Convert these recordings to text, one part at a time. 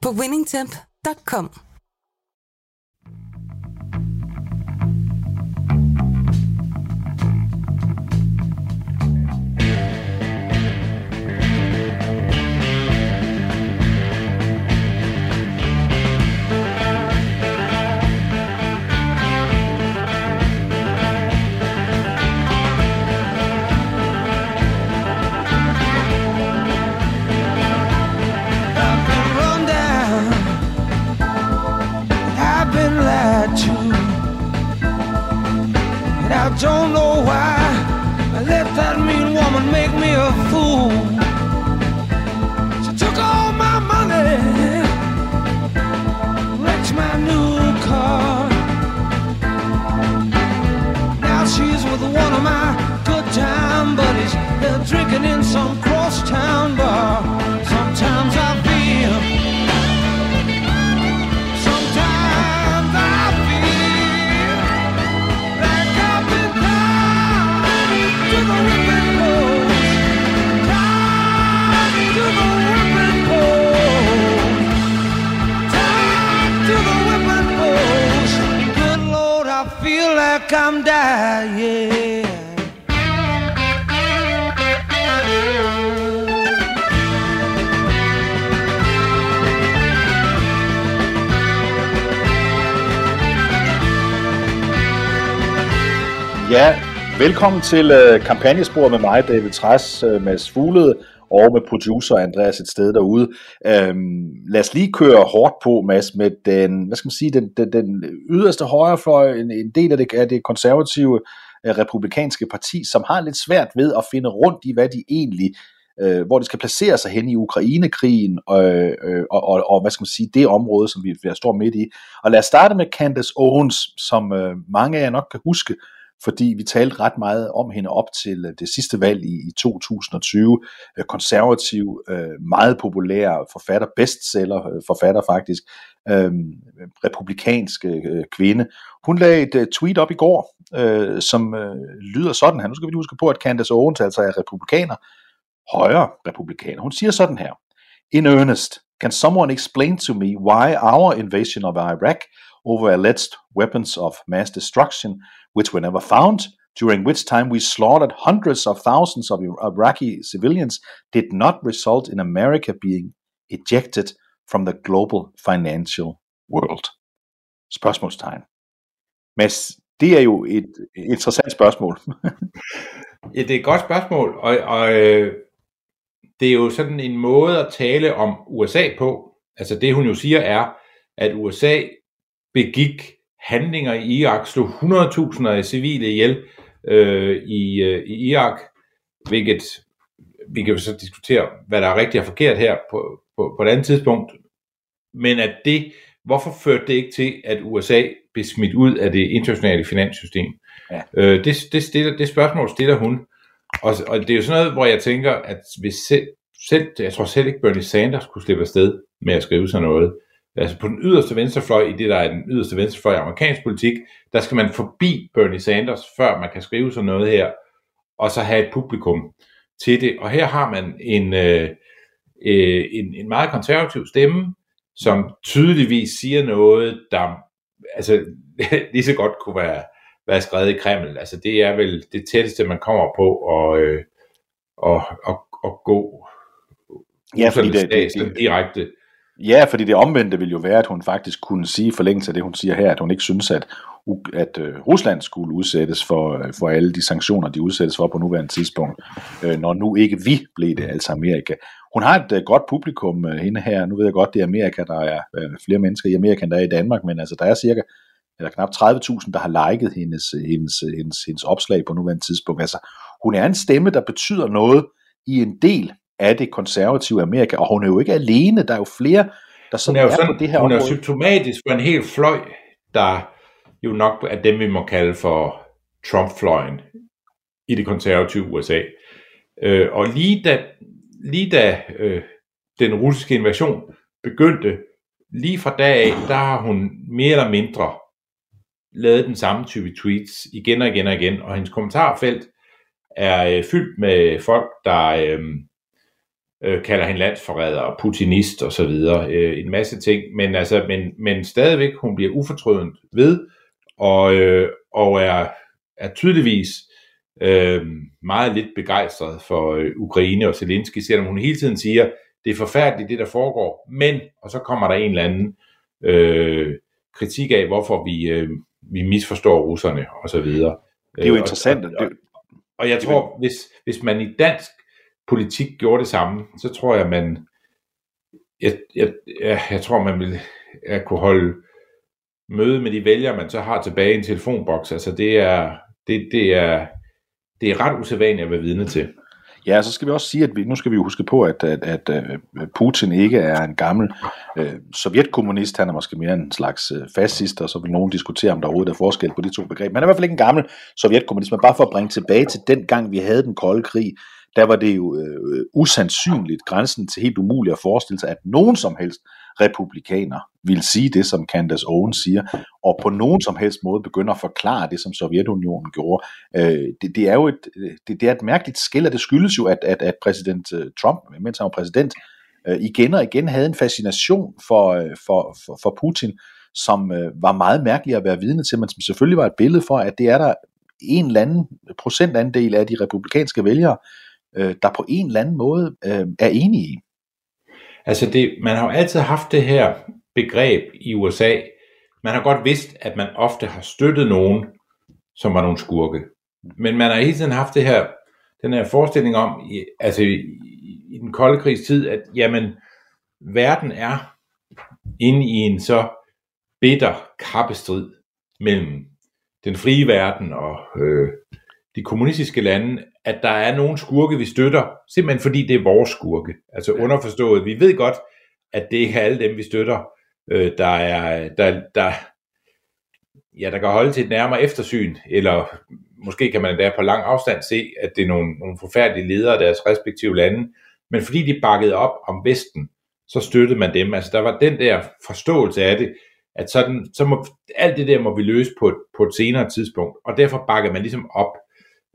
på winningtemp.com. velkommen til øh, kampagnesporet med mig, David Træs, øh, Mads Fuglede og med producer Andreas et sted derude. Øhm, lad os lige køre hårdt på, Mads, med den, hvad skal man sige, den, den, den yderste højrefløj, en, en del af det, af det konservative øh, republikanske parti, som har lidt svært ved at finde rundt i, hvad de egentlig øh, hvor de skal placere sig hen i Ukrainekrigen og, øh, og, og, og hvad skal man sige, det område, som vi, vi står midt i. Og lad os starte med Candace Owens, som øh, mange af jer nok kan huske, fordi vi talte ret meget om hende op til øh, det sidste valg i, i 2020. Øh, konservativ, øh, meget populær forfatter, bestseller forfatter faktisk, øh, republikansk øh, kvinde. Hun lagde et øh, tweet op i går, øh, som øh, lyder sådan her. Nu skal vi lige huske på, at Candace Owens altså er republikaner, højre republikaner. Hun siger sådan her. In earnest, can someone explain to me why our invasion of Iraq over alleged weapons of mass destruction, which were never found, during which time we slaughtered hundreds of thousands of Iraqi civilians, did not result in America being ejected from the global financial world? Spørgsmålstegn. Mads, det er jo et interessant spørgsmål. Ja, det er et godt spørgsmål, og, og øh, det er jo sådan en måde at tale om USA på. Altså det hun jo siger er, at USA begik handlinger i Irak, slog 100.000 af civile ihjel øh, i, øh, i Irak, hvilket vi kan jo så diskutere, hvad der er rigtigt og forkert her på, på, på et andet tidspunkt. Men at det, hvorfor førte det ikke til, at USA blev smidt ud af det internationale finanssystem? Ja. Øh, det, det, stiller, det spørgsmål stiller hun. Og, og det er jo sådan noget, hvor jeg tænker, at hvis selv, selv, jeg tror selv ikke Bernie Sanders kunne slippe afsted med at skrive sådan noget. Altså på den yderste venstrefløj, i det der er den yderste venstrefløj i amerikansk politik, der skal man forbi Bernie Sanders, før man kan skrive sådan noget her, og så have et publikum til det. Og her har man en, øh, øh, en, en meget konservativ stemme, som tydeligvis siger noget, der altså, lige så godt kunne være, være skrevet i Kreml. Altså det er vel det tætteste, man kommer på at, øh, at, at, at gå Ja, fordi det- det, det- direkte. Ja, fordi det omvendte vil jo være, at hun faktisk kunne sige forlængelse af det, hun siger her, at hun ikke synes, at, at øh, Rusland skulle udsættes for, øh, for alle de sanktioner, de udsættes for på nuværende tidspunkt, øh, når nu ikke vi blev det, altså Amerika. Hun har et godt publikum, hende her. Nu ved jeg godt, det er Amerika, der er flere mennesker i Amerika, end der er i Danmark, men altså der er cirka eller knap 30.000, der har liket hendes, hendes, hendes, hendes opslag på nuværende tidspunkt. Altså, hun er en stemme, der betyder noget i en del af det konservative Amerika, og hun er jo ikke alene. Der er jo flere der Hun sådan er jo, er sådan, på det her hun er område. symptomatisk for en hel fløj, der jo nok er dem, vi må kalde for Trump-fløjen i det konservative USA. Øh, og lige da, lige da øh, den russiske invasion begyndte, lige fra dag af, der har hun mere eller mindre lavet den samme type tweets igen og igen og igen, og hendes kommentarfelt er øh, fyldt med folk, der øh, øh, kalder hende landsforræder og putinist og så videre, øh, en masse ting, men, altså, men, men stadigvæk, hun bliver ufortrødent ved, og, øh, og er, er tydeligvis øh, meget lidt begejstret for øh, Ukraine og Zelensky, selvom hun hele tiden siger, det er forfærdeligt, det der foregår, men, og så kommer der en eller anden øh, kritik af, hvorfor vi, øh, vi misforstår russerne og så videre. Det er jo Øh, interessant. Og, og og, og jeg tror, hvis, hvis man i dansk politik gjorde det samme, så tror jeg, man jeg, jeg, jeg, jeg tror, man vil at kunne holde møde med de vælgere, man så har tilbage i en telefonboks. Altså det er, det, det er, det er ret usædvanligt at være vidne til. Ja, så skal vi også sige, at vi, nu skal vi jo huske på, at, at, at, at Putin ikke er en gammel øh, sovjetkommunist, han er måske mere en slags øh, fascist, og så vil nogen diskutere, om der overhovedet er forskel på de to begreber. Men han er i hvert fald ikke en gammel sovjetkommunist, men bare for at bringe tilbage til den gang, vi havde den kolde krig, der var det jo øh, usandsynligt, grænsen til helt umuligt at forestille sig, at nogen som helst republikaner vil sige det, som Candace Owens siger, og på nogen som helst måde begynder at forklare det, som Sovjetunionen gjorde. Øh, det, det er jo et, øh, det, det er et mærkeligt skil, og det skyldes jo, at, at, at præsident øh, Trump, mens han var præsident, øh, igen og igen havde en fascination for, øh, for, for, for Putin, som øh, var meget mærkelig at være vidne til, men som selvfølgelig var et billede for, at det er der en eller anden procentandel af de republikanske vælgere, øh, der på en eller anden måde øh, er enige i. Altså det, man har jo altid haft det her begreb i USA. Man har godt vidst, at man ofte har støttet nogen, som var nogle skurke. Men man har hele tiden haft det her, den her forestilling om, i, altså i, i den kolde krigs tid, at jamen, verden er inde i en så bitter kappestrid mellem den frie verden og øh, de kommunistiske lande, at der er nogle skurke, vi støtter, simpelthen fordi det er vores skurke. Altså underforstået, vi ved godt, at det ikke er alle dem, vi støtter, øh, der er, der, der, ja, der kan holde til et nærmere eftersyn, eller måske kan man der på lang afstand se, at det er nogle, nogle forfærdelige ledere af deres respektive lande, men fordi de bakkede op om Vesten, så støttede man dem. Altså der var den der forståelse af det, at sådan, så må, alt det der må vi løse på, på et senere tidspunkt, og derfor bakkede man ligesom op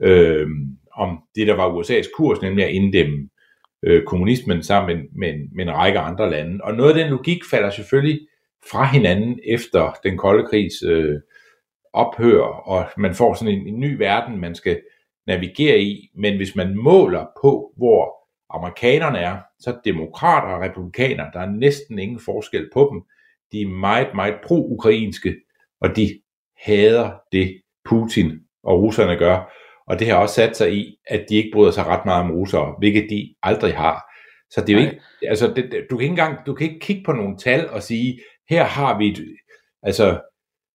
øh, om det, der var USA's kurs, nemlig at inddæmme øh, kommunismen sammen med, med, med en række andre lande. Og noget af den logik falder selvfølgelig fra hinanden efter den kolde krigs øh, ophør, og man får sådan en, en ny verden, man skal navigere i. Men hvis man måler på, hvor amerikanerne er, så er demokrater og republikanere, der er næsten ingen forskel på dem. De er meget, meget pro-ukrainske, og de hader det, Putin og russerne gør. Og det har også sat sig i, at de ikke bryder sig ret meget om russere, hvilket de aldrig har. Så det er jo Nej. ikke, altså det, du kan ikke engang, du kan ikke kigge på nogle tal og sige, her har vi et, altså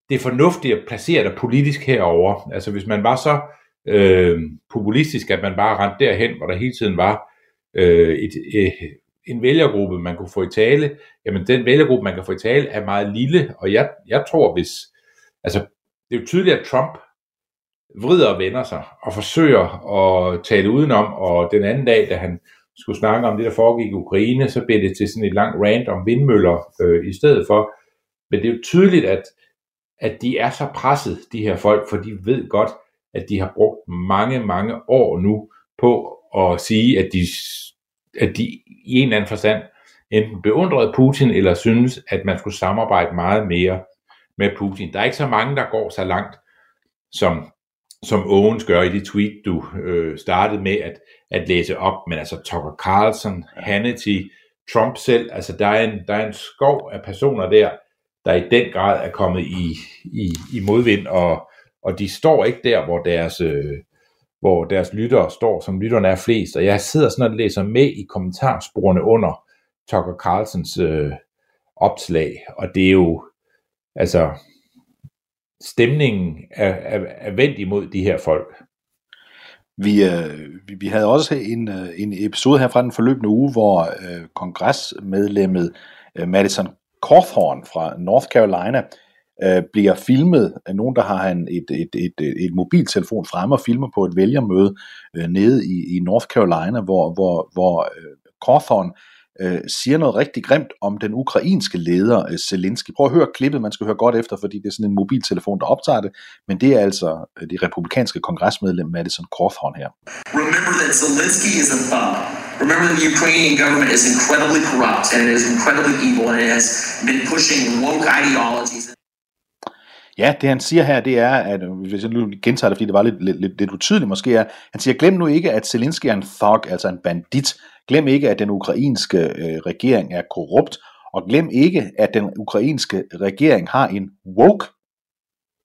det er fornuftigt at placere dig politisk herover. Altså hvis man var så øh, populistisk, at man bare rendte derhen, hvor der hele tiden var øh, et, øh, en vælgergruppe, man kunne få i tale, jamen den vælgergruppe, man kan få i tale, er meget lille, og jeg, jeg tror, hvis, altså det er jo tydeligt, at Trump vrider og vender sig, og forsøger at tale udenom, og den anden dag, da han skulle snakke om det, der foregik i Ukraine, så blev det til sådan et langt rant om vindmøller øh, i stedet for. Men det er jo tydeligt, at, at de er så presset, de her folk, for de ved godt, at de har brugt mange, mange år nu på at sige, at de, at de i en eller anden forstand enten beundrede Putin, eller synes, at man skulle samarbejde meget mere med Putin. Der er ikke så mange, der går så langt, som, som Owens gør i de tweet, du øh, startede med at, at læse op, men altså Tucker Carlson, Hannity, Trump selv, altså der er en, der er en skov af personer der, der i den grad er kommet i, i, i modvind, og, og de står ikke der, hvor deres, øh, hvor deres lyttere står, som lytterne er flest, og jeg sidder sådan og læser med i kommentarsporene under Tucker Carlsons øh, opslag, og det er jo, altså, stemningen er, er, er vendt imod de her folk. Vi, øh, vi, havde også en, øh, en episode her fra den forløbende uge, hvor øh, kongresmedlemmet øh, Madison Cawthorn fra North Carolina øh, bliver filmet af nogen, der har en, et, et, et, et, et mobiltelefon fremme og filmer på et vælgermøde øh, nede i, i North Carolina, hvor, hvor, hvor øh, Cawthorn øh, Øh, siger noget rigtig grimt om den ukrainske leder øh, Zelensky. Prøv at høre klippet, man skal høre godt efter, fordi det er sådan en mobiltelefon, der optager det, men det er altså øh, det republikanske kongresmedlem Madison Cawthorn her. Remember that Zelensky is a thug. Remember that the Ukrainian government is incredibly corrupt and it is incredibly evil and it has been pushing woke ideologies. Ja, det han siger her, det er, at hvis jeg nu gentager det, fordi det var lidt, lidt, lidt, lidt utydeligt måske, er, han siger, glem nu ikke, at Zelensky er en thug, altså en bandit. Glem ikke, at den ukrainske øh, regering er korrupt, og glem ikke, at den ukrainske regering har en woke,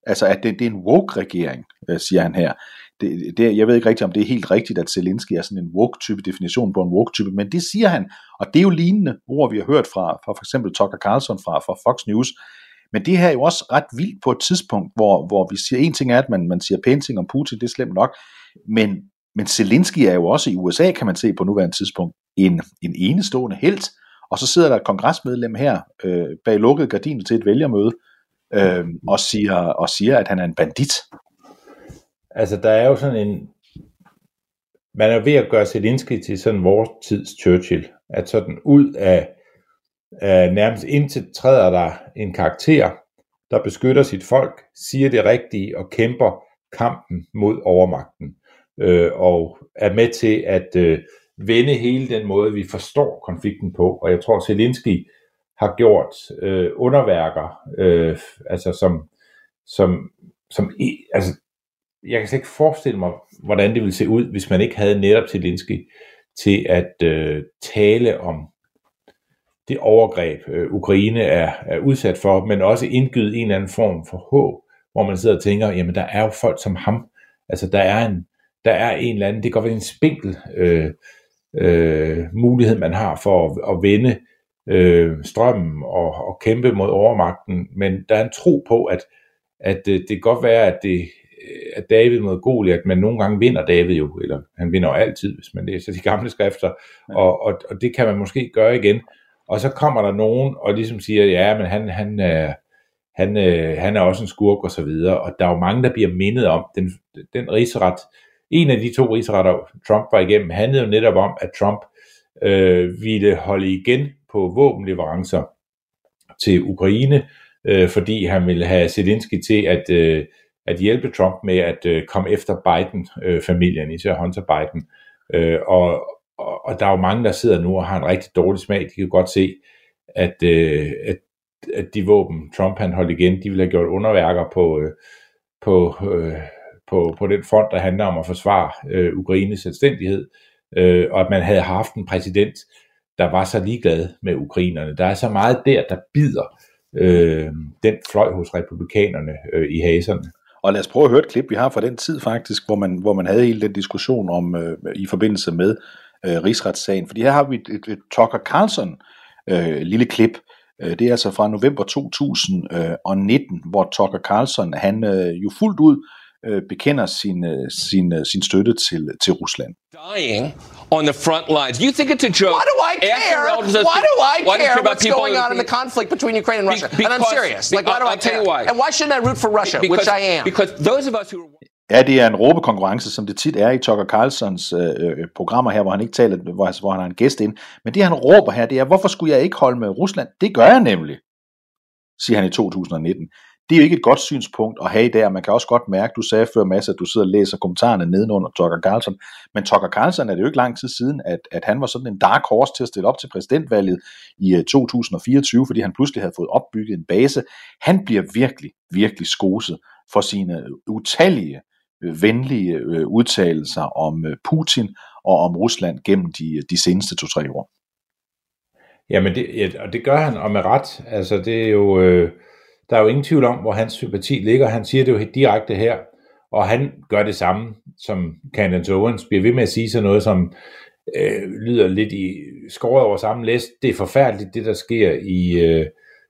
altså at det, det er en woke-regering, øh, siger han her. Det, det, jeg ved ikke rigtigt, om det er helt rigtigt, at Zelensky er sådan en woke-type definition på en woke-type, men det siger han, og det er jo lignende ord, vi har hørt fra, fra for eksempel Tucker Carlson fra, fra Fox News, men det her er jo også ret vildt på et tidspunkt, hvor, hvor vi siger, en ting er, at man, man siger pæne ting om Putin, det er slemt nok, men, men Zelensky er jo også i USA, kan man se på nuværende tidspunkt, en, en enestående helt, og så sidder der et kongresmedlem her øh, bag lukkede gardiner til et vælgermøde, øh, og, siger, og siger, at han er en bandit. Altså, der er jo sådan en... Man er ved at gøre Zelensky til sådan vores tids Churchill. At sådan ud af, af nærmest indtil træder der en karakter, der beskytter sit folk, siger det rigtige og kæmper kampen mod overmagten. Øh, og er med til at øh, vende hele den måde, vi forstår konflikten på. Og jeg tror, Zelensky har gjort øh, underværker, øh, altså som, som, som altså, jeg kan slet ikke forestille mig, hvordan det ville se ud, hvis man ikke havde netop Zelensky til at øh, tale om det overgreb, øh, Ukraine er, er udsat for, men også indgyde en eller anden form for håb, hvor man sidder og tænker, jamen der er jo folk som ham, altså der er en, der er en eller anden, det kan godt være en spinkel øh, øh, mulighed, man har for at, at vende øh, strømmen og, og kæmpe mod overmagten, men der er en tro på, at, at øh, det kan godt være, at det at David mod Goliat, men nogle gange vinder David jo, eller han vinder jo altid, hvis man læser de gamle skrifter, og, og, og det kan man måske gøre igen. Og så kommer der nogen og ligesom siger, ja, men han, han, øh, han, øh, han er også en skurk og så videre, og der er jo mange, der bliver mindet om den, den rigsret. En af de to rigsretter, Trump var igennem, handlede jo netop om, at Trump øh, ville holde igen på våbenleverancer til Ukraine, øh, fordi han ville have Zelensky til at, øh, at hjælpe Trump med at øh, komme efter Biden-familien, øh, især Hunter Biden. Øh, og, og, og der er jo mange, der sidder nu og har en rigtig dårlig smag. De kan godt se, at, øh, at, at de våben, Trump han holdt igen, de ville have gjort underværker på, øh, på, øh, på, på den front, der handler om at forsvare øh, Ukraines selvstændighed, øh, og at man havde haft en præsident, der var så ligeglad med ukrainerne. Der er så meget der, der bider øh, den fløj hos republikanerne øh, i haserne. Og lad os prøve at høre et klip, vi har fra den tid faktisk, hvor man, hvor man havde hele den diskussion om øh, i forbindelse med øh, rigsretssagen. Fordi her har vi et, et, et Tucker Carlson øh, lille klip. Øh, det er altså fra november 2019, hvor Tucker Carlson han øh, jo fuldt ud øh, bekender sin, øh, sin, øh, sin støtte til, til Rusland. Dying on the front lines. You think it's a joke? Why do I care? Why do I care what's going on in the conflict between Ukraine and Russia? and I'm serious. Like, why do I care? And why shouldn't I root for Russia, because, which I am? Because those of us who Ja, det er en råbekonkurrence, som det tit er i Tucker Carlsons øh, øh programmer her, hvor han ikke taler, hvor, altså, hvor han har en gæst ind. Men det han råber her, det er, hvorfor skulle jeg ikke holde med Rusland? Det gør jeg nemlig, siger han i 2019 det er jo ikke et godt synspunkt at have der. Man kan også godt mærke, du sagde før Mads, at du sidder og læser kommentarerne nedenunder Tucker Carlson. Men Tucker Carlson er det jo ikke lang tid siden, at, at han var sådan en dark horse til at stille op til præsidentvalget i øh, 2024, fordi han pludselig havde fået opbygget en base. Han bliver virkelig, virkelig skoset for sine utallige øh, venlige øh, udtalelser om øh, Putin og om Rusland gennem de, øh, de seneste to-tre år. Jamen, det, ja, og det gør han, og med ret. Altså, det er jo... Øh der er jo ingen tvivl om, hvor hans sympati ligger. Han siger det jo helt direkte her, og han gør det samme, som Candace Owens bliver ved med at sige sådan noget, som øh, lyder lidt i skåret over samme læst. Det er forfærdeligt, det der sker i, øh,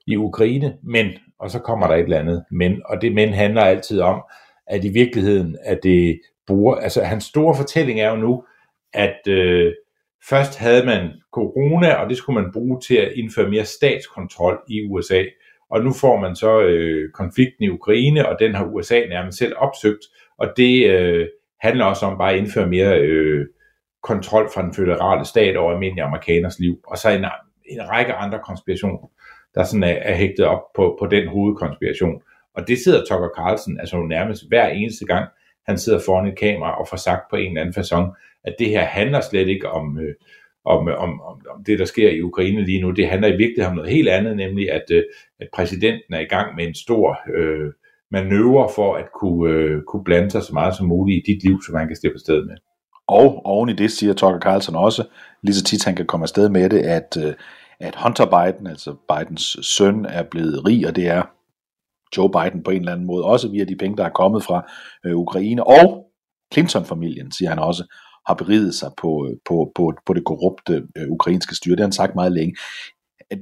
i Ukraine, men, og så kommer der et eller andet men, og det men handler altid om, at i virkeligheden er det bruger, altså hans store fortælling er jo nu, at øh, først havde man corona, og det skulle man bruge til at indføre mere statskontrol i USA. Og nu får man så øh, konflikten i Ukraine, og den har USA nærmest selv opsøgt, og det øh, handler også om bare at indføre mere øh, kontrol fra den føderale stat over almindelige amerikaners liv, og så en, en række andre konspirationer, der sådan er, er hægtet op på, på den hovedkonspiration. Og det sidder Tucker Carlson altså nærmest hver eneste gang, han sidder foran et kamera og får sagt på en eller anden façon, at det her handler slet ikke om, øh, om, øh, om, om, om det, der sker i Ukraine lige nu. Det handler i virkeligheden om noget helt andet, nemlig at, øh, at præsidenten er i gang med en stor øh, manøvre for at kunne, øh, kunne blande sig så meget som muligt i dit liv, som han kan slippe afsted med. Og oven i det siger Tucker Carlson også, lige så tit han kan komme afsted med det, at, øh, at Hunter Biden, altså Bidens søn, er blevet rig, og det er Joe Biden på en eller anden måde, også via de penge, der er kommet fra øh, Ukraine, og Clinton-familien, siger han også, har beriget sig på, øh, på, på, på det korrupte øh, ukrainske styre. Det har han sagt meget længe.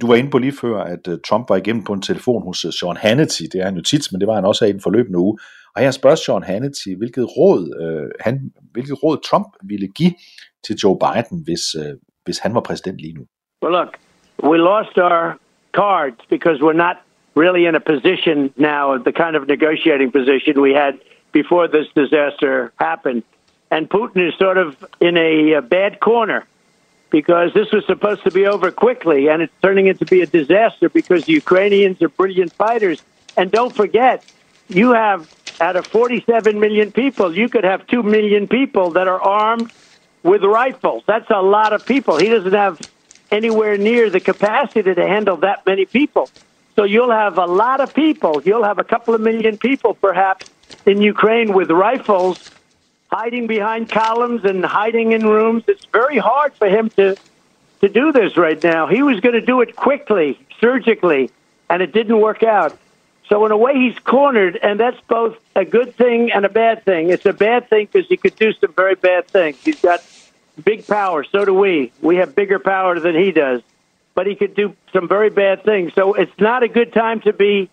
Du var inde på lige før, at øh, Trump var igennem på en telefon hos øh, Sean Hannity. Det er han jo tit, men det var han også her i den forløbende uge. Og her spørger Sean Hannity, hvilket råd, øh, han, hvilket råd Trump ville give til Joe Biden, hvis, øh, hvis han var præsident lige nu. Well, look, we lost our cards because we're not really in a position now, the kind of negotiating position we had before this disaster happened. And Putin is sort of in a, a bad corner because this was supposed to be over quickly, and it's turning into be a disaster because the Ukrainians are brilliant fighters. And don't forget, you have out of 47 million people, you could have 2 million people that are armed with rifles. That's a lot of people. He doesn't have anywhere near the capacity to handle that many people. So you'll have a lot of people. You'll have a couple of million people, perhaps, in Ukraine with rifles hiding behind columns and hiding in rooms. It's very hard for him to to do this right now. He was going to do it quickly, surgically, and it didn't work out. So in a way, he's cornered, and that's both a good thing and a bad thing. It's a bad thing because he could do some very bad things. He's got big power. So do we. We have bigger power than he does, but he could do some very bad things. So it's not a good time to be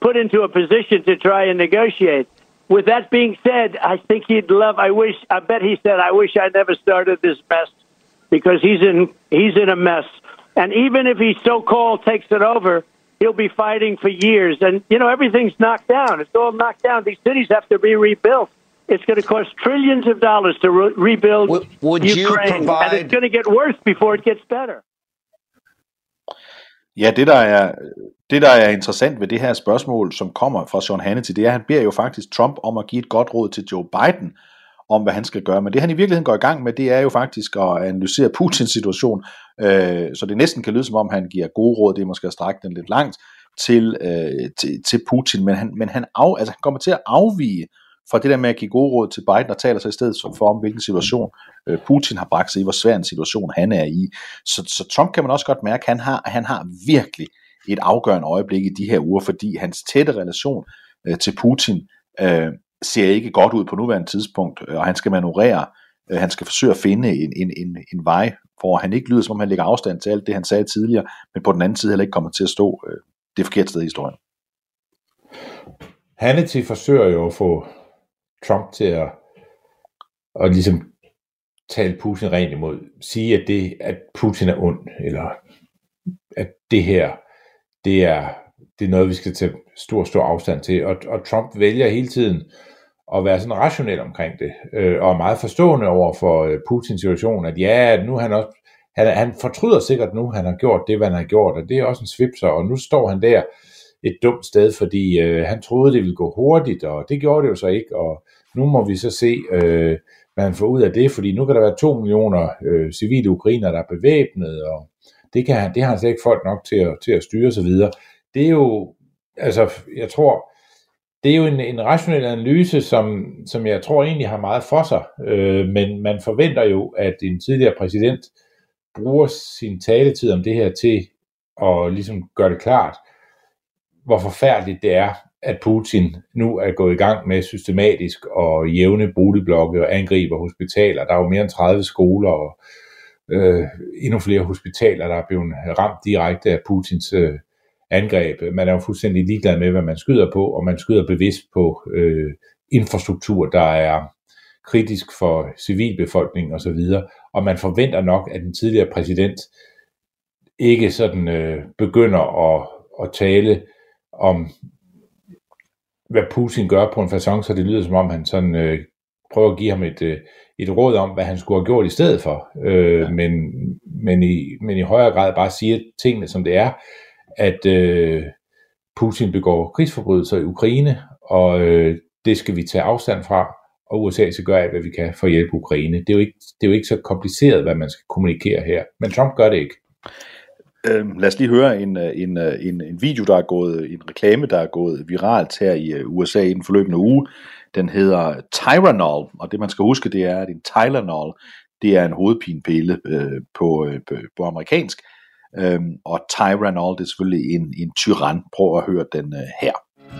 put into a position to try and negotiate. With that being said, I think he'd love. I wish. I bet he said, "I wish I never started this mess," because he's in he's in a mess. And even if he so-called takes it over, he'll be fighting for years. And, you know, everything's knocked down. It's all knocked down. These cities have to be rebuilt. It's going to cost trillions of dollars to re- rebuild would, would Ukraine. Provide... And it's going to get worse before it gets better. Ja, det der, er, det der er interessant ved det her spørgsmål, som kommer fra Sean Hannity, det er, at han beder jo faktisk Trump om at give et godt råd til Joe Biden, om, hvad han skal gøre. Men det han i virkeligheden går i gang med, det er jo faktisk at analysere Putins situation, øh, så det næsten kan lyde som om, han giver gode råd, det er måske at strække den lidt langt, til, øh, til, til Putin, men han, men han, af, altså, han kommer til at afvige fra det der med at give gode råd til Biden, og taler så i stedet for om, hvilken situation øh, Putin har bragt sig i, hvor svær en situation han er i. Så, så Trump kan man også godt mærke, at han har, han har virkelig et afgørende øjeblik i de her uger, fordi hans tætte relation øh, til Putin øh, ser ikke godt ud på nuværende tidspunkt, øh, og han skal manøvrere, øh, han skal forsøge at finde en, en, en, en vej, hvor han ikke lyder som om han lægger afstand til alt det, han sagde tidligere, men på den anden side heller ikke kommer til at stå øh, det forkerte sted i historien. Hannity forsøger jo at få Trump til at, at ligesom tale Putin rent imod. Sige, at, det, at Putin er ond, eller at det her, det er, det er noget, vi skal tage stor, stor afstand til. Og, og Trump vælger hele tiden at være sådan rationel omkring det, øh, og er meget forstående over for øh, Putins situation, at ja, nu han også, han, han fortryder sikkert nu, han har gjort det, hvad han har gjort, og det er også en svipser, og nu står han der et dumt sted, fordi øh, han troede, det ville gå hurtigt, og det gjorde det jo så ikke, og nu må vi så se, øh, hvad han får ud af det, fordi nu kan der være to millioner øh, civile ukrainer, der er bevæbnet, og det, kan han, det har han slet ikke folk nok til at, til at styre osv. Det er jo, altså, jeg tror, det er jo en, en rationel analyse, som, som jeg tror egentlig har meget for sig, øh, men man forventer jo, at en tidligere præsident bruger sin taletid om det her til at ligesom gøre det klart, hvor forfærdeligt det er, at Putin nu er gået i gang med systematisk og jævne boligblokke og angriber hospitaler. Der er jo mere end 30 skoler og øh, endnu flere hospitaler, der er blevet ramt direkte af Putins øh, angreb. Man er jo fuldstændig ligeglad med, hvad man skyder på, og man skyder bevidst på øh, infrastruktur, der er kritisk for civilbefolkningen osv., og man forventer nok, at den tidligere præsident ikke sådan øh, begynder at, at tale om, hvad Putin gør på en façon, så det lyder som om, han sådan øh, prøver at give ham et, øh, et råd om, hvad han skulle have gjort i stedet for, øh, ja. men, men, i, men i højere grad bare siger tingene, som det er, at øh, Putin begår krigsforbrydelser i Ukraine, og øh, det skal vi tage afstand fra, og USA skal gøre alt, hvad vi kan for at hjælpe Ukraine. Det er, jo ikke, det er jo ikke så kompliceret, hvad man skal kommunikere her, men Trump gør det ikke. Øh, lad os lige høre en, øh, en, øh, en, en video, der er gået, en reklame, der er gået viralt her i øh, USA i den forløbende uge. Den hedder Tylenol, og det man skal huske, det er, at en Tylenol, det er en hovedpinepille øh, på, øh, på amerikansk, Øhm, og Tylenol, det er selvfølgelig en, en tyran. Prøv at høre den øh, her.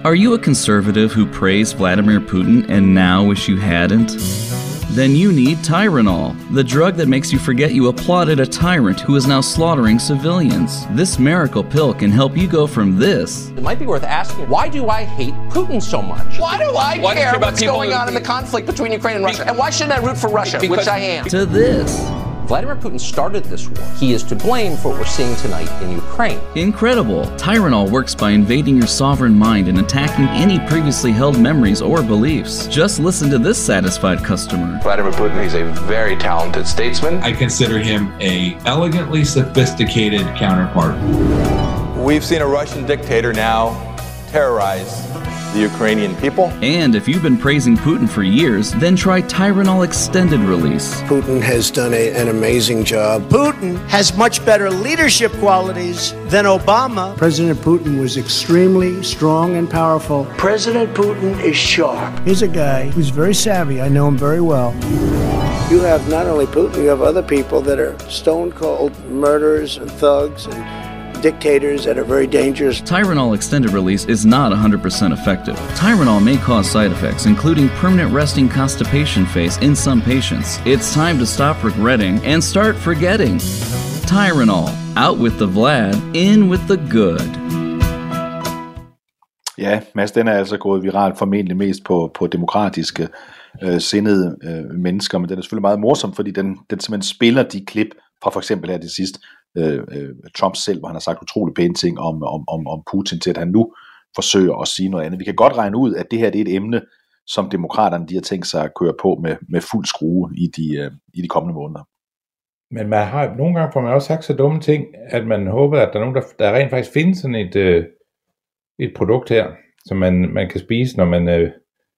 Are you a conservative who praised Vladimir Putin and now wish you hadn't? Then you need Tyranol, the drug that makes you forget you applauded a tyrant who is now slaughtering civilians. This miracle pill can help you go from this. It might be worth asking why do I hate Putin so much? Why do I why care what's going on in the conflict between Ukraine and Russia? And why shouldn't I root for Russia, which I am? To this. Vladimir Putin started this war. He is to blame for what we're seeing tonight in Ukraine. Incredible. Tyranol works by invading your sovereign mind and attacking any previously held memories or beliefs. Just listen to this satisfied customer. Vladimir Putin is a very talented statesman. I consider him a elegantly sophisticated counterpart. We've seen a Russian dictator now terrorize the Ukrainian people. And if you've been praising Putin for years, then try Tyranol Extended Release. Putin has done a, an amazing job. Putin has much better leadership qualities than Obama. President Putin was extremely strong and powerful. President Putin is sharp. He's a guy who's very savvy. I know him very well. You have not only Putin, you have other people that are stone cold murderers and thugs and dictators that are very dangerous. Tyranol extended release is not 100% effective. Tyranol may cause side effects, including permanent resting constipation phase in some patients. It's time to stop regretting and start forgetting. Tyranol, out with the Vlad, in with the good. Ja, Mads, den er altså gået viralt formentlig mest på, på demokratiske øh, sindede øh, mennesker, men den er selvfølgelig meget morsom, fordi den, den simpelthen spiller de klip fra for eksempel her det sidste, øh, øh, Trump selv, hvor han har sagt utrolig pæne ting om, om, om, om Putin, til at han nu forsøger at sige noget andet. Vi kan godt regne ud, at det her det er et emne, som demokraterne de har tænkt sig at køre på med, med fuld skrue i de, øh, i de kommende måneder. Men man har, nogle gange får man også sagt så dumme ting, at man håber, at der er nogen, der, der rent faktisk findes sådan et, øh, et produkt her, som man, man kan spise, når man, øh,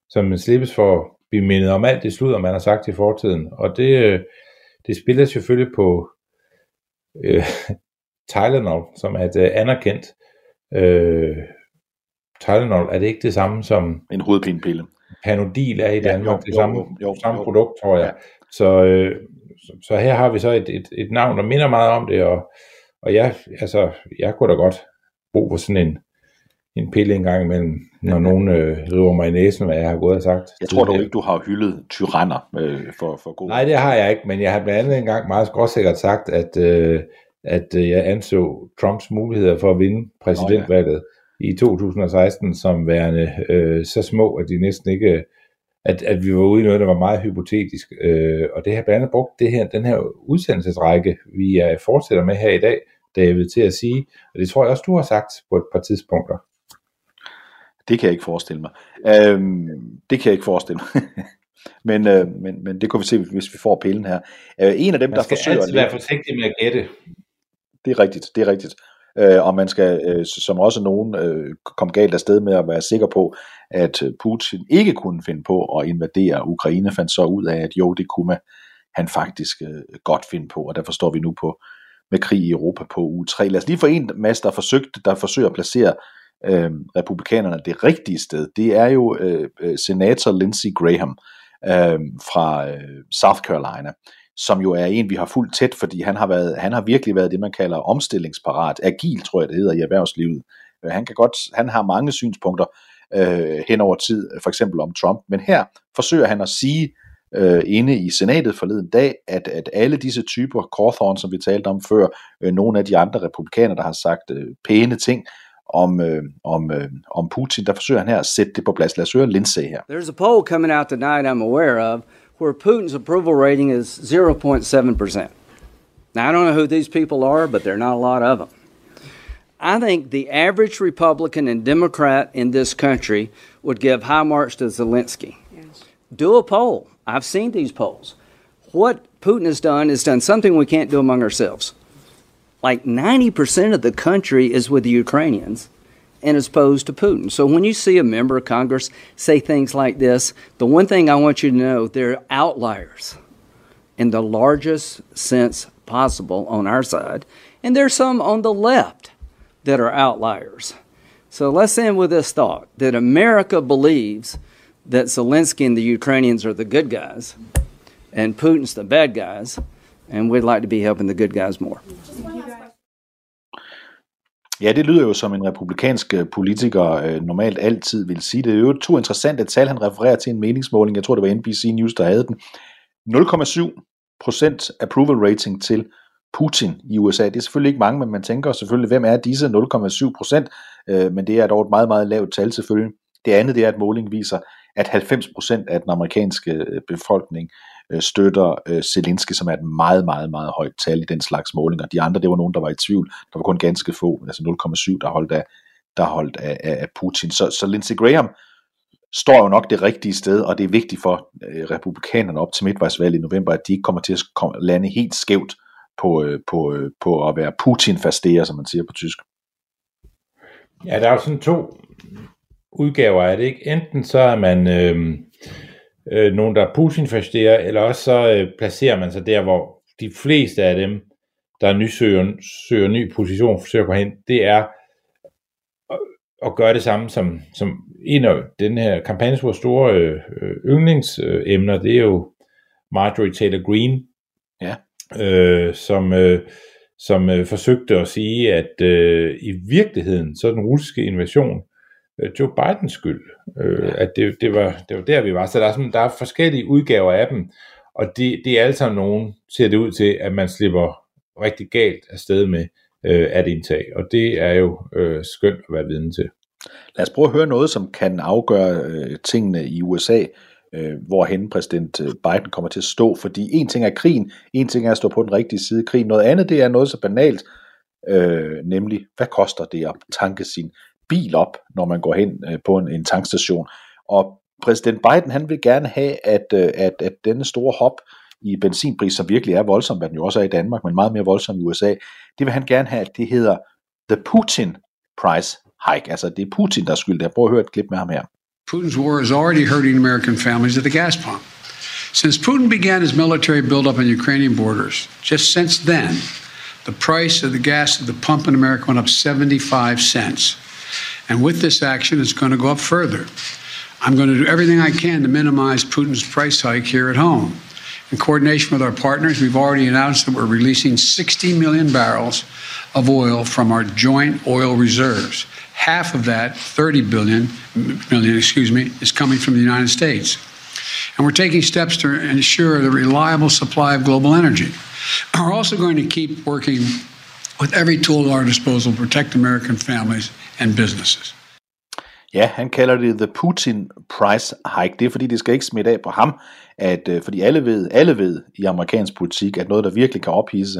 som man slippes for at blive mindet om alt det sludder, man har sagt i fortiden. Og det, øh, det spiller selvfølgelig på, øh, Tylenol, som er et øh, anerkendt øh, Tylenol, er det ikke det samme som en hovedpinepille? Panodil er i Danmark, ja, jo, det samme, jo, jo, samme jo, produkt, tror jeg. Ja. Så, øh, så, så her har vi så et, et, et navn, der minder meget om det, og, og jeg, altså, jeg kunne da godt bo på sådan en, en pille en gang imellem, når nogen øh, river mig i næsen, hvad jeg har gået og sagt. Jeg tror dog ikke, du har hyldet tyranner øh, for, for god. Nej, det har jeg ikke, men jeg har blandt andet engang meget skråsikkert sagt, at, øh, at øh, jeg anså Trumps muligheder for at vinde præsidentvalget oh, ja. i 2016 som værende øh, så små, at de næsten ikke at, at vi var ude i noget, der var meget hypotetisk. Øh, og det har blandt andet brugt det her, den her udsendelsesrække, vi er fortsætter med her i dag, David, til at sige, og det tror jeg også, du har sagt på et par tidspunkter, det kan jeg ikke forestille mig. Øhm, det kan jeg ikke forestille mig. men, øh, men, men det kan vi se, hvis vi får pillen her. Øh, en af dem, der forsøger... Man skal altid være forsigtig med at gætte. Det er rigtigt, det er rigtigt. Øh, og man skal, øh, som også nogen øh, kom galt afsted med at være sikker på, at Putin ikke kunne finde på at invadere Ukraine, fandt så ud af, at jo, det kunne han faktisk øh, godt finde på, og derfor står vi nu på med krig i Europa på uge 3. Lad os lige få en masse, der, forsøgt, der forsøger at placere øh, republikanerne det rigtige sted, det er jo øh, øh senator Lindsey Graham øh, fra øh, South Carolina, som jo er en, vi har fulgt tæt, fordi han har, været, han har virkelig været det, man kalder omstillingsparat, agil, tror jeg det hedder i erhvervslivet. Øh, han, kan godt, han har mange synspunkter øh, hen over tid, for eksempel om Trump, men her forsøger han at sige, øh, inde i senatet forleden dag, at, at alle disse typer, Cawthorn, som vi talte om før, øh, nogle af de andre republikanere, der har sagt øh, pæne ting, om, øh, om, øh, om Putin, der forsøger han her at sætte det på plads. Lad os høre Lindsay her. There's a poll coming out tonight I'm aware of where Putin's approval rating is 0.7%. Now, I don't know who these people are, but there are not a lot of them. I think the average Republican and Democrat in this country would give high marks to Zelensky. Yes. Do a poll. I've seen these polls. What Putin has done is done something we can't do among ourselves. Like 90% of the country is with the Ukrainians and is opposed to Putin. So when you see a member of Congress say things like this, the one thing I want you to know they're outliers in the largest sense possible on our side, and there's some on the left that are outliers. So let's end with this thought that America believes that Zelensky and the Ukrainians are the good guys and Putin's the bad guys, and we'd like to be helping the good guys more. Ja, det lyder jo som en republikansk øh, politiker øh, normalt altid vil sige. Det er jo to interessante tal, han refererer til en meningsmåling. Jeg tror, det var NBC News, der havde den. 0,7% approval rating til Putin i USA. Det er selvfølgelig ikke mange, men man tænker selvfølgelig, hvem er disse 0,7%? Øh, men det er dog et meget, meget lavt tal selvfølgelig. Det andet det er, at målingen viser, at 90% af den amerikanske øh, befolkning øh, Øh, støtter øh, Zelensky, som er et meget, meget, meget højt tal i den slags målinger. De andre, det var nogen, der var i tvivl. Der var kun ganske få, altså 0,7, der holdt af, der holdt af, af, af Putin. Så, så Lindsey Graham står jo nok det rigtige sted, og det er vigtigt for øh, republikanerne op til midtvejsvalget i november, at de ikke kommer til at komme, lande helt skævt på, øh, på, øh, på at være Putin-fastere, som man siger på tysk. Ja, der er jo sådan to udgaver af det, ikke? Enten så er man øh, øh, nogen, der er putin eller også så øh, placerer man sig der, hvor de fleste af dem, der ny søger, søger ny position, forsøger på hen, det er at, at gøre det samme som, som en af den her kampagnes store øh, yndlingsemner, det er jo Marjorie Taylor Greene, ja. øh, som, øh, som øh, forsøgte at sige, at øh, i virkeligheden, så den russiske invasion Joe Bidens skyld. Øh, at det, det, var, det var der, vi var. Så der er, sådan, der er forskellige udgaver af dem, og det, det er alle sammen nogen, ser det ud til, at man slipper rigtig galt afsted med øh, at indtage. Og det er jo øh, skønt at være viden til. Lad os prøve at høre noget, som kan afgøre øh, tingene i USA, øh, hvorhen præsident øh, Biden kommer til at stå. Fordi en ting er krigen, en ting er at stå på den rigtige side af krigen. Noget andet, det er noget så banalt, øh, nemlig, hvad koster det at tanke sin bil op, når man går hen øh, på en, en tankstation. Og præsident Biden, han vil gerne have, at, øh, at, at denne store hop i benzinpris, som virkelig er voldsom, hvad den jo også er i Danmark, men meget mere voldsom i USA, det vil han gerne have, at det hedder the Putin price hike. Altså det er Putin, der er skyld Jeg prøver at høre et klip med ham her. Putin's war is already hurting American families at the gas pump. Since Putin began his military buildup on Ukrainian borders, just since then, the price of the gas at the pump in America went up 75 cents. And with this action, it's going to go up further. I'm going to do everything I can to minimize Putin's price hike here at home. In coordination with our partners, we've already announced that we're releasing 60 million barrels of oil from our joint oil reserves. Half of that, 30 billion, million, excuse me, is coming from the United States. And we're taking steps to ensure the reliable supply of global energy. We're also going to keep working with every tool at our disposal to protect American families and businesses. Ja, han kalder det the Putin price hike. Det er fordi, det skal ikke smitte af på ham, at, øh, fordi alle ved, alle ved i amerikansk politik, at noget, der virkelig kan ophisse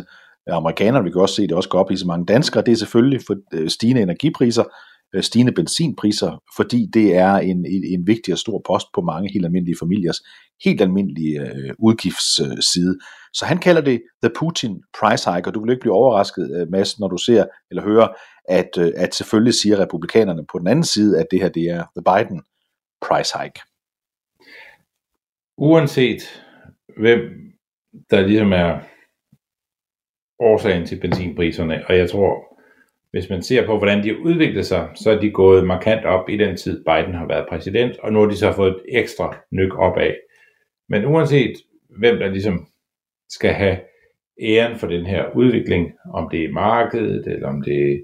øh, amerikanerne, vi kan også se, at det også kan ophisse mange danskere, det er selvfølgelig for øh, stigende energipriser, stigende benzinpriser, fordi det er en, en, en vigtig og stor post på mange helt almindelige familiers helt almindelige øh, udgiftsside. Så han kalder det the Putin price hike, og du vil ikke blive overrasket, Mads, når du ser eller hører, at, øh, at selvfølgelig siger republikanerne på den anden side, at det her det er the Biden price hike. Uanset hvem der ligesom er årsagen til benzinpriserne, og jeg tror, hvis man ser på, hvordan de har udviklet sig, så er de gået markant op i den tid, Biden har været præsident, og nu har de så fået et ekstra nyk af. Men uanset hvem der ligesom skal have æren for den her udvikling, om det er markedet, eller om det er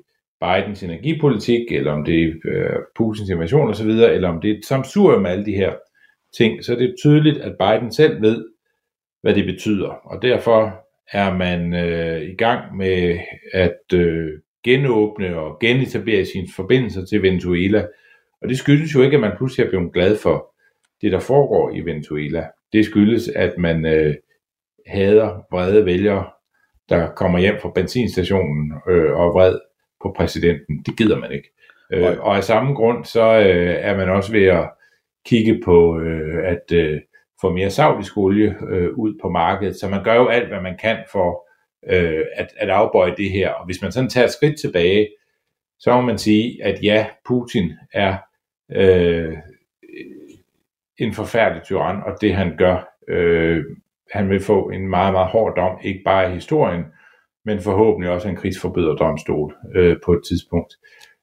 Bidens energipolitik, eller om det er øh, Putins invasion osv., eller om det er et samsurium af alle de her ting, så er det tydeligt, at Biden selv ved, hvad det betyder. Og derfor er man øh, i gang med at øh, genåbne og genetablere sine forbindelser til Venezuela. Og det skyldes jo ikke, at man pludselig er blevet glad for det, der foregår i Venezuela. det skyldes, at man øh, hader brede vælgere, der kommer hjem fra benzinstationen øh, og er vred på præsidenten. Det gider man ikke. Øh, og af samme grund, så øh, er man også ved at kigge på øh, at øh, få mere saudisk olie øh, ud på markedet. Så man gør jo alt, hvad man kan for øh, at, at afbøje det her. Og hvis man sådan tager et skridt tilbage, så må man sige, at ja, Putin er øh, en forfærdelig tyran, og det han gør, øh, han vil få en meget, meget hård dom, ikke bare i historien, men forhåbentlig også en krigsforbryderdomstol øh, på et tidspunkt.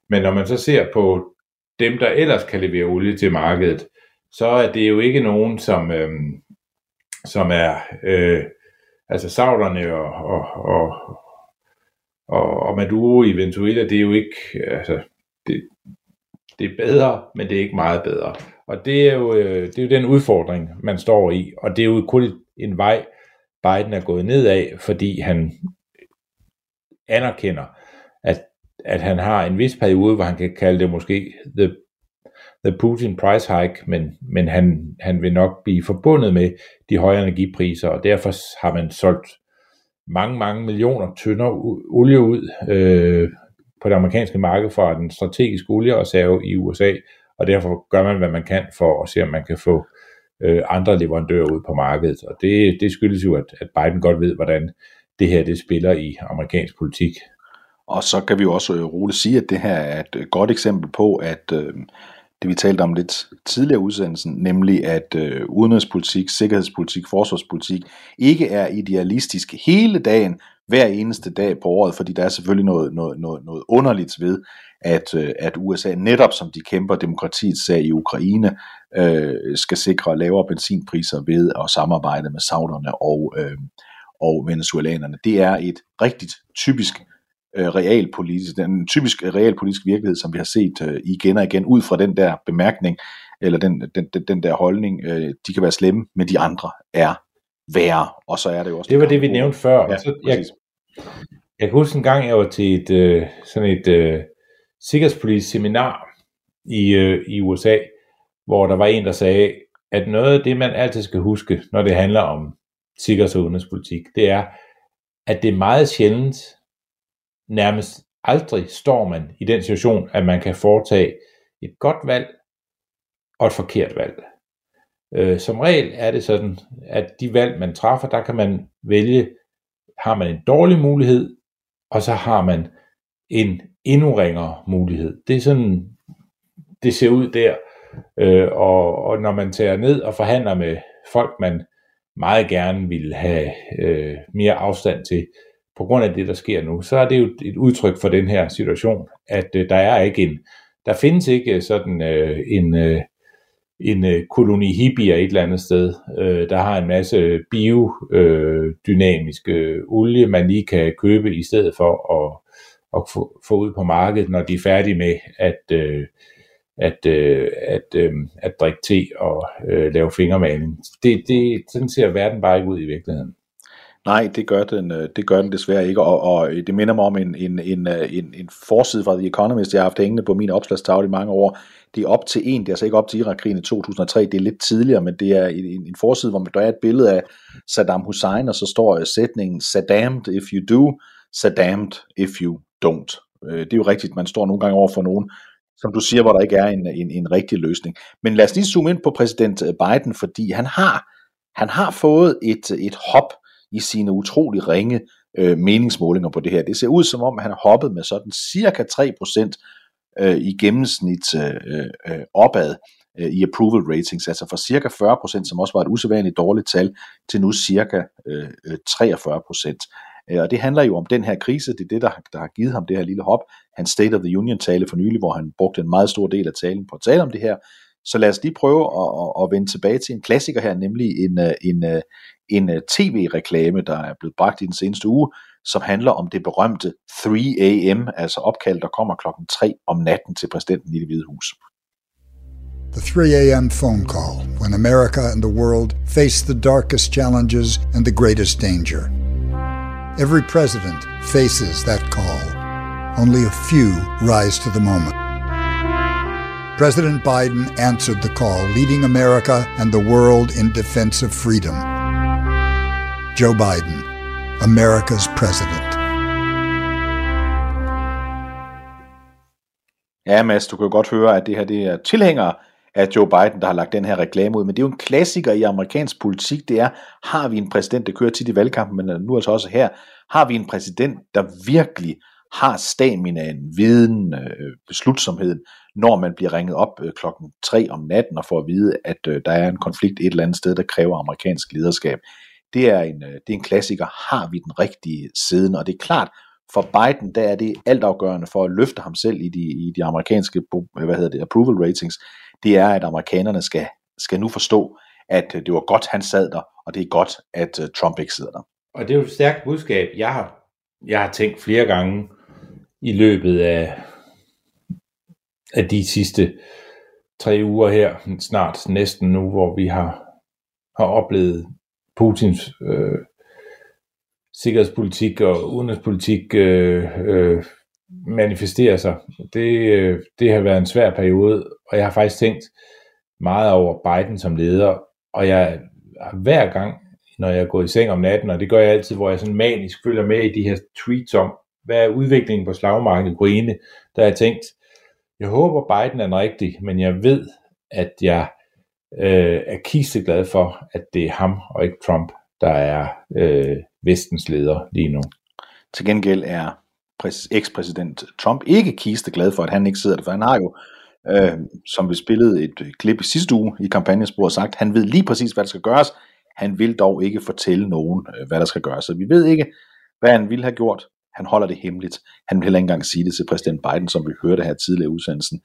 Men når man så ser på dem, der ellers kan levere olie til markedet, så er det jo ikke nogen, som, øh, som er, øh, altså sauderne og, og, og, og, og Maduro i Venezuela, det er jo ikke, altså, det, det er bedre, men det er ikke meget bedre. Og det er, jo, øh, det er jo den udfordring, man står i, og det er jo kun en vej, Biden er gået ned af, fordi han anerkender, at, at han har en vis periode, hvor han kan kalde det måske the, the Putin price hike, men, men han, han vil nok blive forbundet med de høje energipriser, og derfor har man solgt mange, mange millioner tønder olie ud øh, på det amerikanske marked fra den strategiske oliereserve i USA, og derfor gør man, hvad man kan for at se, om man kan få øh, andre leverandører ud på markedet. Og det, det skyldes jo, at, at Biden godt ved, hvordan det her det spiller i amerikansk politik. Og så kan vi jo også øh, roligt sige, at det her er et øh, godt eksempel på, at øh, det vi talte om lidt tidligere udsendelsen, nemlig at øh, udenrigspolitik, sikkerhedspolitik, forsvarspolitik ikke er idealistisk hele dagen, hver eneste dag på året, fordi der er selvfølgelig noget, noget, noget, noget underligt ved, at, øh, at USA netop som de kæmper demokratiets sag i Ukraine, øh, skal sikre lavere benzinpriser ved at samarbejde med sauderne og, øh, og venezuelanerne. Det er et rigtigt typisk øh, realpolitisk, den typisk realpolitisk virkelighed, som vi har set øh, igen og igen, ud fra den der bemærkning, eller den, den, den, den der holdning, øh, de kan være slemme, men de andre er værre, og så er det jo også... Det var det, vi nævnte før. Ja, så, jeg, jeg kan huske en gang, jeg var til et, øh, sådan et øh, sikkerhedspolitisk seminar i, øh, i USA, hvor der var en, der sagde, at noget af det, man altid skal huske, når det handler om sikkerheds- og udenrigspolitik, det er, at det er meget sjældent, nærmest aldrig står man i den situation, at man kan foretage et godt valg og et forkert valg. Øh, som regel er det sådan, at de valg, man træffer, der kan man vælge, har man en dårlig mulighed, og så har man en endnu ringere mulighed. Det er sådan, det ser ud der. Øh, og, og når man tager ned og forhandler med folk, man meget gerne vil have øh, mere afstand til, på grund af det, der sker nu, så er det jo et udtryk for den her situation, at øh, der er ikke en, der findes ikke øh, sådan øh, en, øh, en øh, koloni hippier et eller andet sted, øh, der har en masse biodynamisk øh, øh, olie, man lige kan købe i stedet for at, at få, få ud på markedet, når de er færdige med at, øh, at, øh, at, øh, at drikke te og øh, lave fingermaling. Det, det, sådan ser verden bare ikke ud i virkeligheden. Nej, det gør den, øh, det gør den desværre ikke, og, og det minder mig om en, en, en, øh, en, en forside fra The Economist, jeg har haft hængende på min opslagstavle i mange år. Det er op til en, det er altså ikke op til Irakkrigen i 2003, det er lidt tidligere, men det er en, en forside, hvor der er et billede af Saddam Hussein, og så står sætningen, Saddammed if you do, Saddammed if you don't. Øh, det er jo rigtigt, man står nogle gange over for nogen, som du siger, hvor der ikke er en, en, en rigtig løsning. Men lad os lige zoome ind på præsident øh, Biden, fordi han har, han har fået et, et hop i sine utrolig ringe øh, meningsmålinger på det her. Det ser ud som om, han har hoppet med sådan cirka 3% øh, i gennemsnit øh, øh, opad øh, i approval ratings, altså fra cirka 40%, som også var et usædvanligt dårligt tal, til nu cirka øh, øh 43%. Øh, og det handler jo om den her krise, det er det, der, der har givet ham det her lille hop. Hans State of the Union tale for nylig, hvor han brugte en meget stor del af talen på at tale om det her. Så lad os lige prøve at, at, at vende tilbage til en klassiker her, nemlig en, øh, en, øh, en, en tv-reklame, der er blevet bragt i den seneste uge, som handler om det berømte 3 a.m., altså opkald, der kommer klokken 3 om natten til præsidenten i det hvide hus. The 3 a.m. phone call when America and the world face the darkest challenges and the greatest danger. Every president faces that call. Only a few rise to the moment. President Biden answered the call, leading America and the world in defense of freedom. Joe Biden, America's president. Ja, Mads, du kan godt høre, at det her det er tilhængere af Joe Biden, der har lagt den her reklame ud. Men det er jo en klassiker i amerikansk politik, det er, har vi en præsident, der kører tit i valgkampen, men nu altså også her, har vi en præsident, der virkelig har staminaen, viden, øh, beslutsomheden, når man bliver ringet op øh, klokken 3 om natten og får at vide, at øh, der er en konflikt et eller andet sted, der kræver amerikansk lederskab. Det er en, det er en klassiker. Har vi den rigtige siden? Og det er klart, for Biden, der er det altafgørende for at løfte ham selv i de, i de amerikanske hvad hedder det, approval ratings, det er, at amerikanerne skal, skal nu forstå, at øh, det var godt, han sad der, og det er godt, at øh, Trump ikke sidder der. Og det er jo et stærkt budskab. Jeg har, jeg har tænkt flere gange i løbet af, af de sidste tre uger her, snart næsten nu, hvor vi har, har oplevet Putins øh, sikkerhedspolitik og udenrigspolitik øh, øh, manifestere sig. Det, øh, det har været en svær periode, og jeg har faktisk tænkt meget over Biden som leder, og jeg har hver gang, når jeg går i seng om natten, og det gør jeg altid, hvor jeg sådan manisk følger med i de her tweets om, hvad er udviklingen på slagmarken i Ukraine, der har jeg tænkt, jeg håber Biden er den rigtig, men jeg ved, at jeg øh, er kisteglad for, at det er ham og ikke Trump, der er øh, vestens leder lige nu. Til gengæld er ekspræsident Trump ikke kiste glad for, at han ikke sidder der, for han har jo, øh, som vi spillede et klip i sidste uge i kampagnesporet, sagt, han ved lige præcis, hvad der skal gøres. Han vil dog ikke fortælle nogen, øh, hvad der skal gøres. Så vi ved ikke, hvad han ville have gjort. Han holder det hemmeligt. Han vil heller ikke engang sige det til præsident Biden, som vi hørte her tidligere i udsendelsen.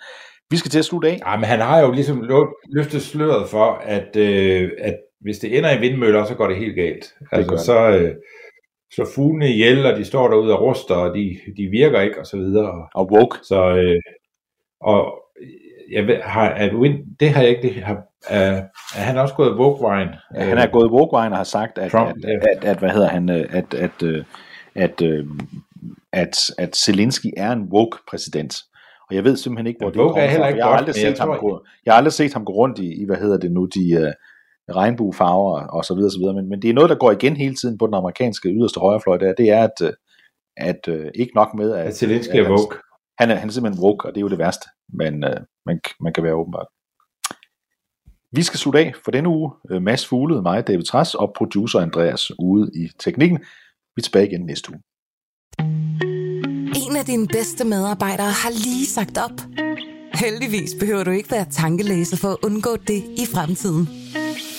Vi skal til at slutte af. Ja, men han har jo ligesom løftet sløret for, at, øh, at hvis det ender i vindmøller, så går det helt galt. Det altså, så, øh, så fuglene ihjel, og de står derude og ruster, og de, de virker ikke, og så videre. Og woke. Så, øh, og jeg ved, har, at Win, det har jeg ikke, det har, er, er han også gået woke-vejen? Ja, han er gået woke-vejen og har sagt, at, Trump, at, at, at, hvad hedder han, øh, at, at, øh, at, at, at, Zelensky er en woke-præsident. Og jeg ved simpelthen ikke, hvor det kommer fra. Jeg har aldrig set ham gå, jeg har aldrig set ham gå rundt i, i hvad hedder det nu, de, regnbuefarver og så videre, så videre. Men, men det er noget, der går igen hele tiden på den amerikanske yderste højrefløj, der, det er, at, øh, at uh, ikke nok med, at, at Zelensky er woke. Han er, han er simpelthen woke, og det er jo det værste, men uh, man, man kan være åbenbart. Vi skal slutte af for denne uge. Mads Fuglede, mig, David Træs og producer Andreas ude i teknikken. Vi er tilbage igen næste uge. En af dine bedste medarbejdere har lige sagt op. Heldigvis behøver du ikke være tankelæser for at undgå det i fremtiden.